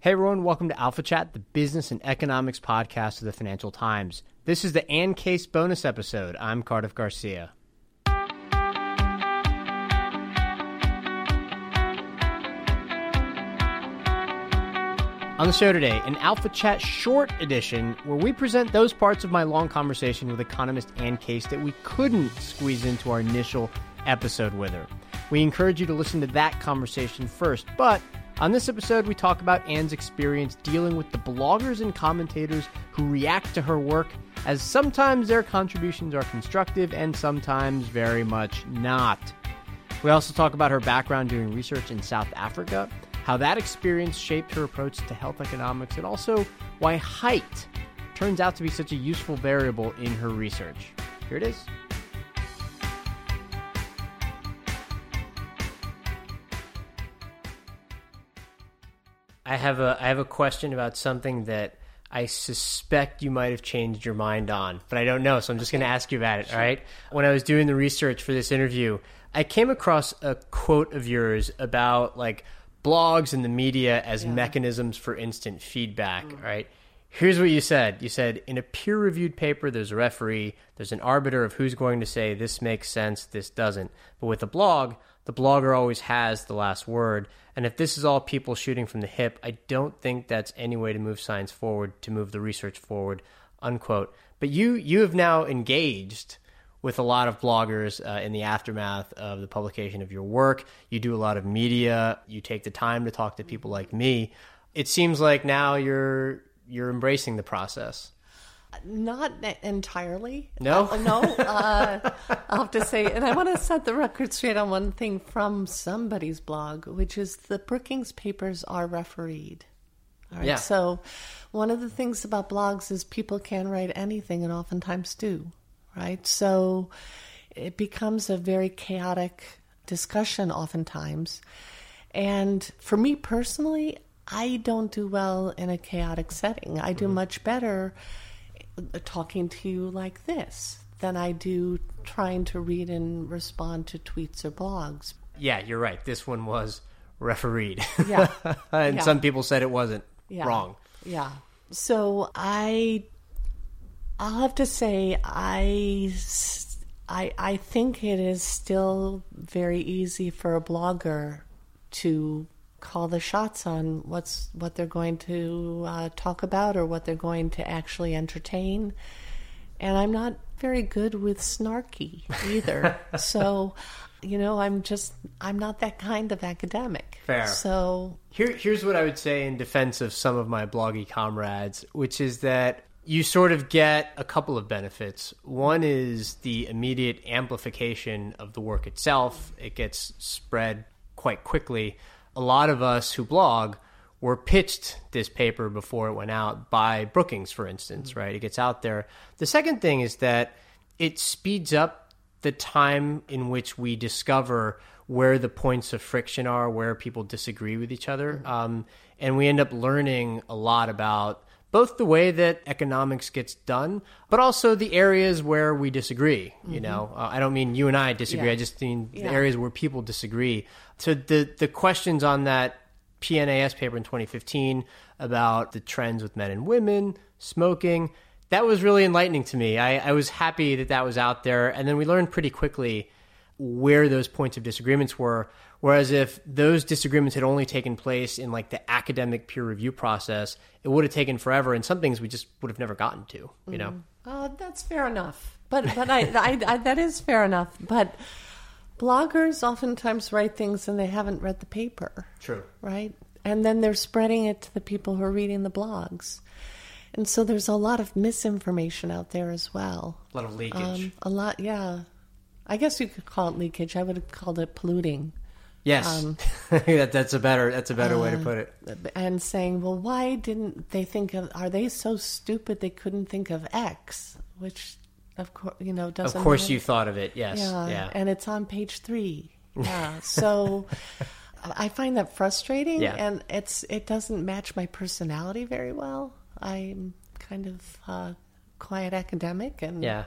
Hey everyone, welcome to Alpha Chat, the business and economics podcast of the Financial Times. This is the Anne Case bonus episode. I'm Cardiff Garcia. On the show today, an Alpha Chat short edition where we present those parts of my long conversation with economist Anne Case that we couldn't squeeze into our initial episode with her. We encourage you to listen to that conversation first, but on this episode, we talk about Anne's experience dealing with the bloggers and commentators who react to her work, as sometimes their contributions are constructive and sometimes very much not. We also talk about her background doing research in South Africa, how that experience shaped her approach to health economics, and also why height turns out to be such a useful variable in her research. Here it is. I have a I have a question about something that I suspect you might have changed your mind on, but I don't know, so I'm just going to ask you about it, all right? When I was doing the research for this interview, I came across a quote of yours about like blogs and the media as mechanisms for instant feedback, mm. all right? Here's what you said. You said in a peer-reviewed paper there's a referee, there's an arbiter of who's going to say this makes sense, this doesn't. But with a blog, the blogger always has the last word. And if this is all people shooting from the hip, I don't think that's any way to move science forward, to move the research forward, unquote. But you you have now engaged with a lot of bloggers uh, in the aftermath of the publication of your work. You do a lot of media. You take the time to talk to people like me. It seems like now you're you're embracing the process. Not entirely. No? Uh, no. Uh, I'll have to say, and I want to set the record straight on one thing from somebody's blog, which is the Brookings papers are refereed. All right. Yeah. So, one of the things about blogs is people can write anything, and oftentimes do. Right. So, it becomes a very chaotic discussion, oftentimes. And for me personally, I don't do well in a chaotic setting. I do mm-hmm. much better uh, talking to you like this than I do trying to read and respond to tweets or blogs. Yeah, you're right. This one was refereed. Yeah. and Yeah. some people said it wasn't Yeah. wrong. Yeah. So I, I'll have to say I I I think it is still very easy for a blogger to call the shots on what's what they're going to uh, talk about or what they're going to actually entertain. And I'm not very good with snarky either. so, you know, I'm just I'm not that kind of academic. Fair. So Here, here's what I would say in defense of some of my bloggy comrades, which is that you sort of get a couple of benefits. One is the immediate amplification of the work itself, it gets spread quite quickly. A lot of us who blog were pitched this paper before it went out by Brookings, for instance, right? It gets out there. The second thing is that it speeds up the time in which we discover where the points of friction are, where people disagree with each other. Um, and we end up learning a lot about both the way that economics gets done, but also the areas where we disagree. You know, uh, I don't mean you and I disagree. Yeah. I just mean the areas where people disagree. So the the questions on that PNAS paper in 2015 about the trends with men and women, smoking, that was really enlightening to me. I, I was happy that that was out there. And then we learned pretty quickly where those points of disagreements were. Whereas if those disagreements had only taken place in like the academic peer review process, it would have taken forever. And some things we just would have never gotten to, you know? Uh, that's fair enough. But but I, I, I that is fair enough. But bloggers oftentimes write things and they haven't read the paper, True. right? And then they're spreading it to the people who are reading the blogs. And so there's a lot of misinformation out there as well. A lot of leakage. Um, a lot, yeah. I guess you could call it leakage. I would have called it polluting. Yes, Um, that, that's a better that's a better way to put it. and saying, well, why didn't they think of? Are they so stupid they couldn't think of X? Which, of course, you know, doesn't. Of course, matter. you thought of it. Yes, Yeah, yeah. and it's on page three. Yeah, so I find that frustrating, Yeah. and it's it doesn't match my personality very well. I'm kind of uh, quiet academic, and yeah.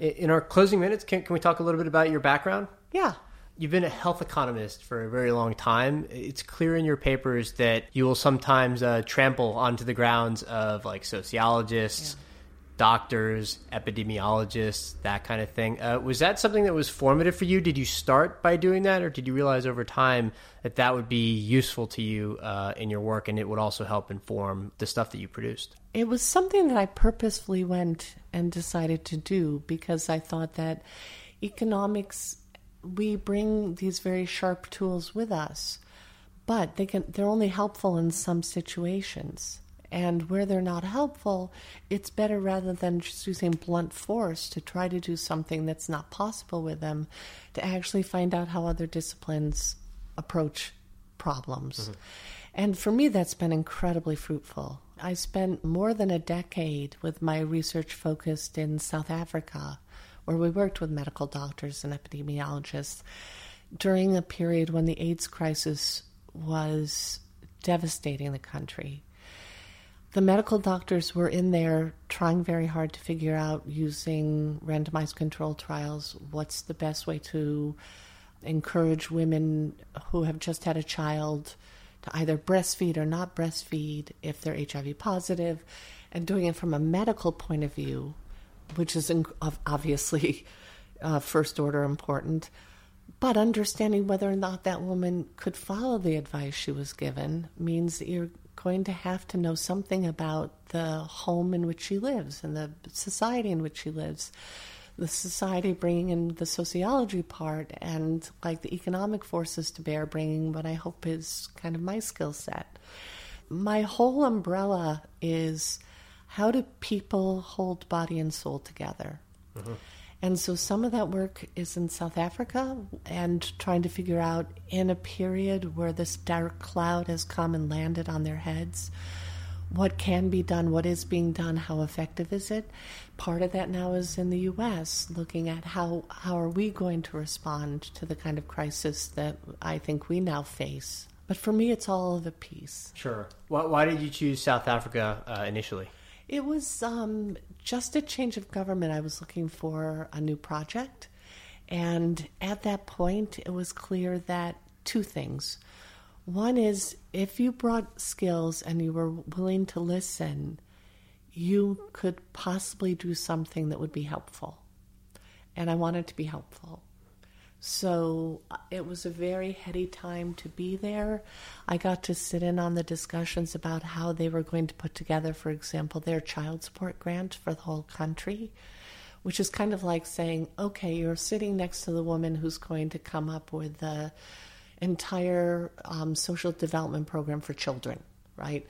In our closing minutes, can, can we talk a little bit about your background? yeah. You've been a health economist for a very long time. It's clear in your papers that you will sometimes uh, trample onto the grounds of like sociologists, doctors, epidemiologists, that kind of thing. Uh, was that something that was formative for you? Did you start by doing that, or did you realize over time that that would be useful to you uh, in your work and it would also help inform the stuff that you produced? It was something that I purposefully went and decided to do because I thought that economics we bring these very sharp tools with us, but they can they're only helpful in some situations. And where they're not helpful, it's better rather than just using blunt force to try to do something that's not possible with them, to actually find out how other disciplines approach problems. Mm-hmm. And for me, that's been incredibly fruitful. I spent more than a decade with my research focused in South Africa, where we worked with medical doctors and epidemiologists during a period when the AIDS crisis was devastating the country. The medical doctors were in there trying very hard to figure out using randomized control trials what's the best way to encourage women who have just had a child to either breastfeed or not breastfeed if they're HIV positive, and doing it from a medical point of view, which is obviously uh, first order important, but understanding whether or not that woman could follow the advice she was given means that you're going to have to know something about the home in which she lives and the society in which she lives the society bringing in the sociology part and like the economic forces to bear bringing what i hope is kind of my skill set. My whole umbrella is how do people hold body and soul together mm-hmm. And so some of that work is in South Africa and trying to figure out in a period where this dark cloud has come and landed on their heads, what can be done, what is being done, how effective is it? Part of that now is in the US, looking at how, how are we going to respond to the kind of crisis that I think we now face. But for me, it's all of a piece. Sure. Why, why did you choose South Africa uh, initially? It was um, just a change of government. I was looking for a new project. And at that point, it was clear that two things. One is if you brought skills and you were willing to listen, you could possibly do something that would be helpful. And I wanted to be helpful. So uh, it was a very heady time to be there. I got to sit in on the discussions about how they were going to put together, for example, their child support grant for the whole country, which is kind of like saying, okay, you're sitting next to the woman who's going to come up with the entire um, social development program for children, right?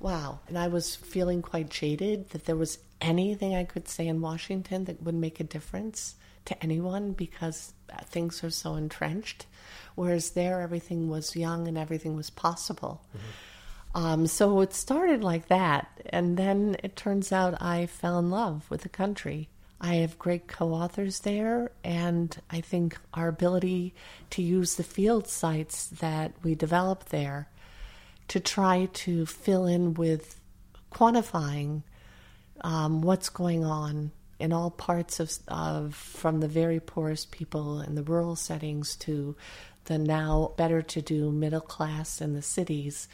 Wow. And I was feeling quite jaded that there was anything I could say in Washington that would make a difference to anyone because things are so entrenched. Whereas there, everything was young and everything was possible. Um, so it started like that. And then it turns out I fell in love with the country. I have great co authors there, and I think our ability to use the field sites that we develop there to try to fill in with quantifying um, what's going on in all parts of, of from the very poorest people in the rural settings to the now better to do middle class in the cities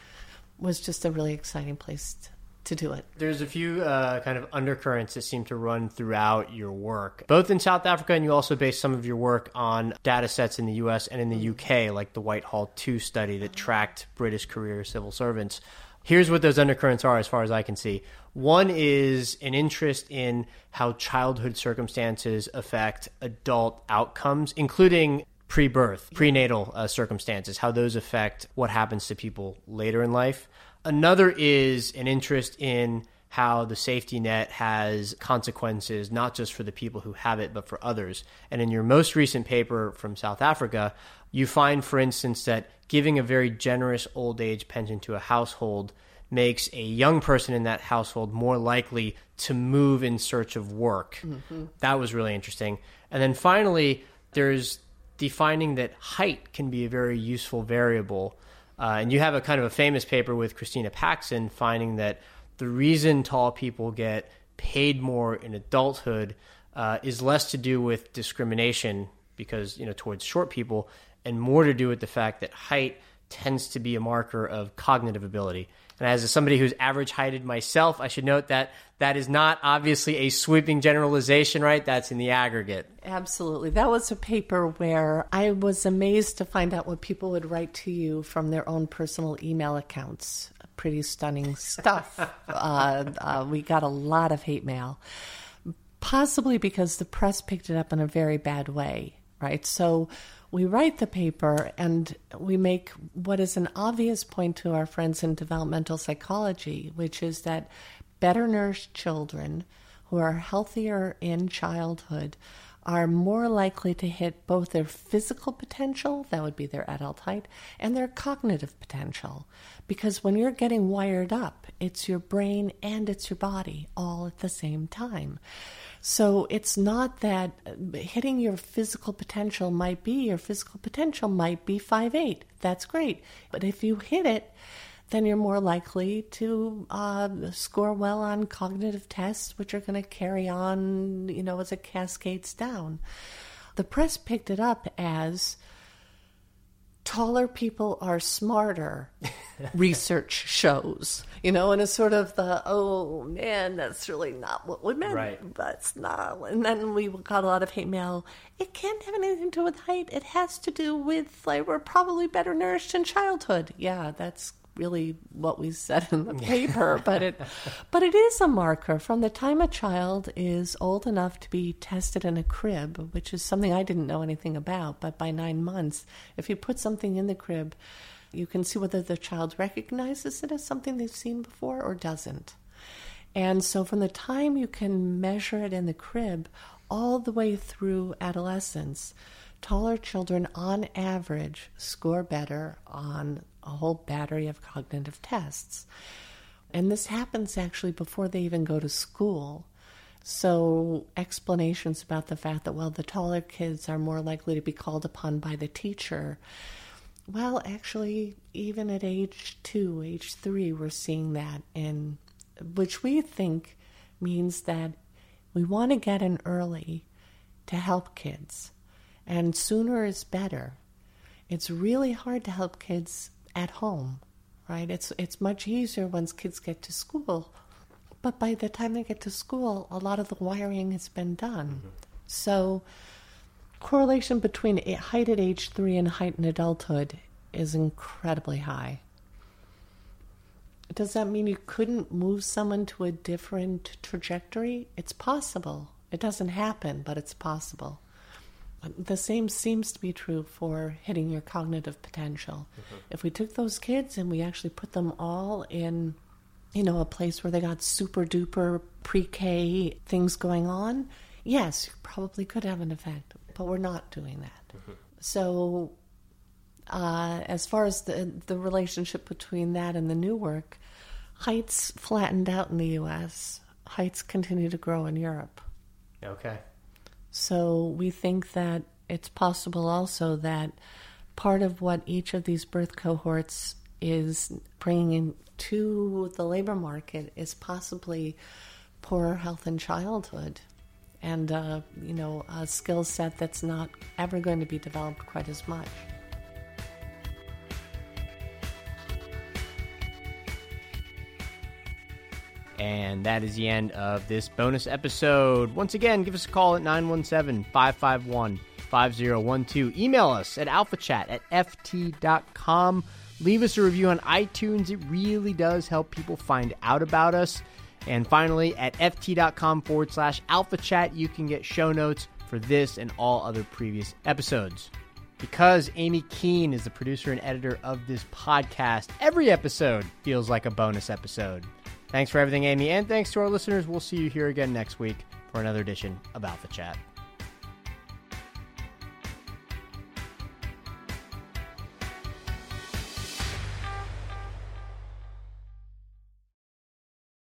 was just a really exciting place to do it. There's a few uh, kind of undercurrents that seem to run throughout your work, both in South Africa, and you also base some of your work on data sets in the US and in the UK, like the Whitehall 2 study that tracked British career civil servants. Here's what those undercurrents are, as far as I can see. One is an interest in how childhood circumstances affect adult outcomes, including pre birth, prenatal uh, circumstances, how those affect what happens to people later in life. Another is an interest in how the safety net has consequences, not just for the people who have it, but for others. And in your most recent paper from South Africa, you find, for instance, that giving a very generous old age pension to a household makes a young person in that household more likely to move in search of work. Mm-hmm. That was really interesting. And then finally, there's defining that height can be a very useful variable. Uh, and you have a kind of a famous paper with Christina Paxson finding that the reason tall people get paid more in adulthood uh, is less to do with discrimination because you know towards short people and more to do with the fact that height tends to be a marker of cognitive ability. And as somebody who's average heighted myself, I should note that that is not obviously a sweeping generalization, right? That's in the aggregate. Absolutely. That was a paper where I was amazed to find out what people would write to you from their own personal email accounts. Pretty stunning stuff. uh, uh, we got a lot of hate mail, possibly because the press picked it up in a very bad way, right? So we write the paper and we make what is an obvious point to our friends in developmental psychology, which is that better nourished children who are healthier in childhood are more likely to hit both their physical potential, that would be their adult height, and their cognitive potential. Because when you're getting wired up, it's your brain and it's your body all at the same time. So it's not that uh, hitting your physical potential might be your physical potential might be five eight. That's great. But if you hit it, then you're more likely to uh, score well on cognitive tests, which are going to carry on, you know, as it cascades down. The press picked it up as taller people are smarter research shows you know and it's sort of the oh man that's really not what we meant. Right. that's not. And then we got a lot of hate mail. It can't have anything to do with height. It has to do with like we're probably better nourished in childhood. Yeah that's really what we said in the paper, but it but it is a marker from the time a child is old enough to be tested in a crib, which is something I didn't know anything about, but by 9 months, if you put something in the crib, you can see whether the child recognizes it as something they've seen before or doesn't. And so from the time you can measure it in the crib all the way through adolescence, taller children on average score better on a whole battery of cognitive tests. And this happens actually before they even go to school. So, explanations about the fact that, well, the taller kids are more likely to be called upon by the teacher. Well, actually, even at age two, age three, we're seeing that, in which we think means that we want to get in early to help kids, and sooner is better. It's really hard to help kids at home, right? It's it's much easier once kids get to school, but by the time they get to school, a lot of the wiring has been done. Mm-hmm. So, correlation between height at age three and height in adulthood is incredibly high. Does that mean you couldn't move someone to a different trajectory? It's possible. It doesn't happen, but it's possible the same seems to be true for hitting your cognitive potential. Mm-hmm. If we took those kids and we actually put them all in, you know, a place where they got super duper pre K things going on, yes, you probably could have an effect, but we're not doing that. Mm-hmm. So, uh, as far as the the relationship between that and the new work, heights flattened out in the U.S. Heights continue to grow in Europe. Okay. So we think that it's possible also that part of what each of these birth cohorts is bringing to the labor market is possibly poorer health in childhood and uh, you know a skill set that's not ever going to be developed quite as much. And that is the end of this bonus episode. Once again, give us a call at 917 551 5012. Email us at alphachat at ft.com. Leave us a review on iTunes. It really does help people find out about us. And finally, at ft.com forward slash alpha chat, you can get show notes for this and all other previous episodes. Because Amy Keene is the producer and editor of this podcast, every episode feels like a bonus episode. Thanks for everything, Amy, and thanks to our listeners. We'll see you here again next week for another edition of Alpha Chat.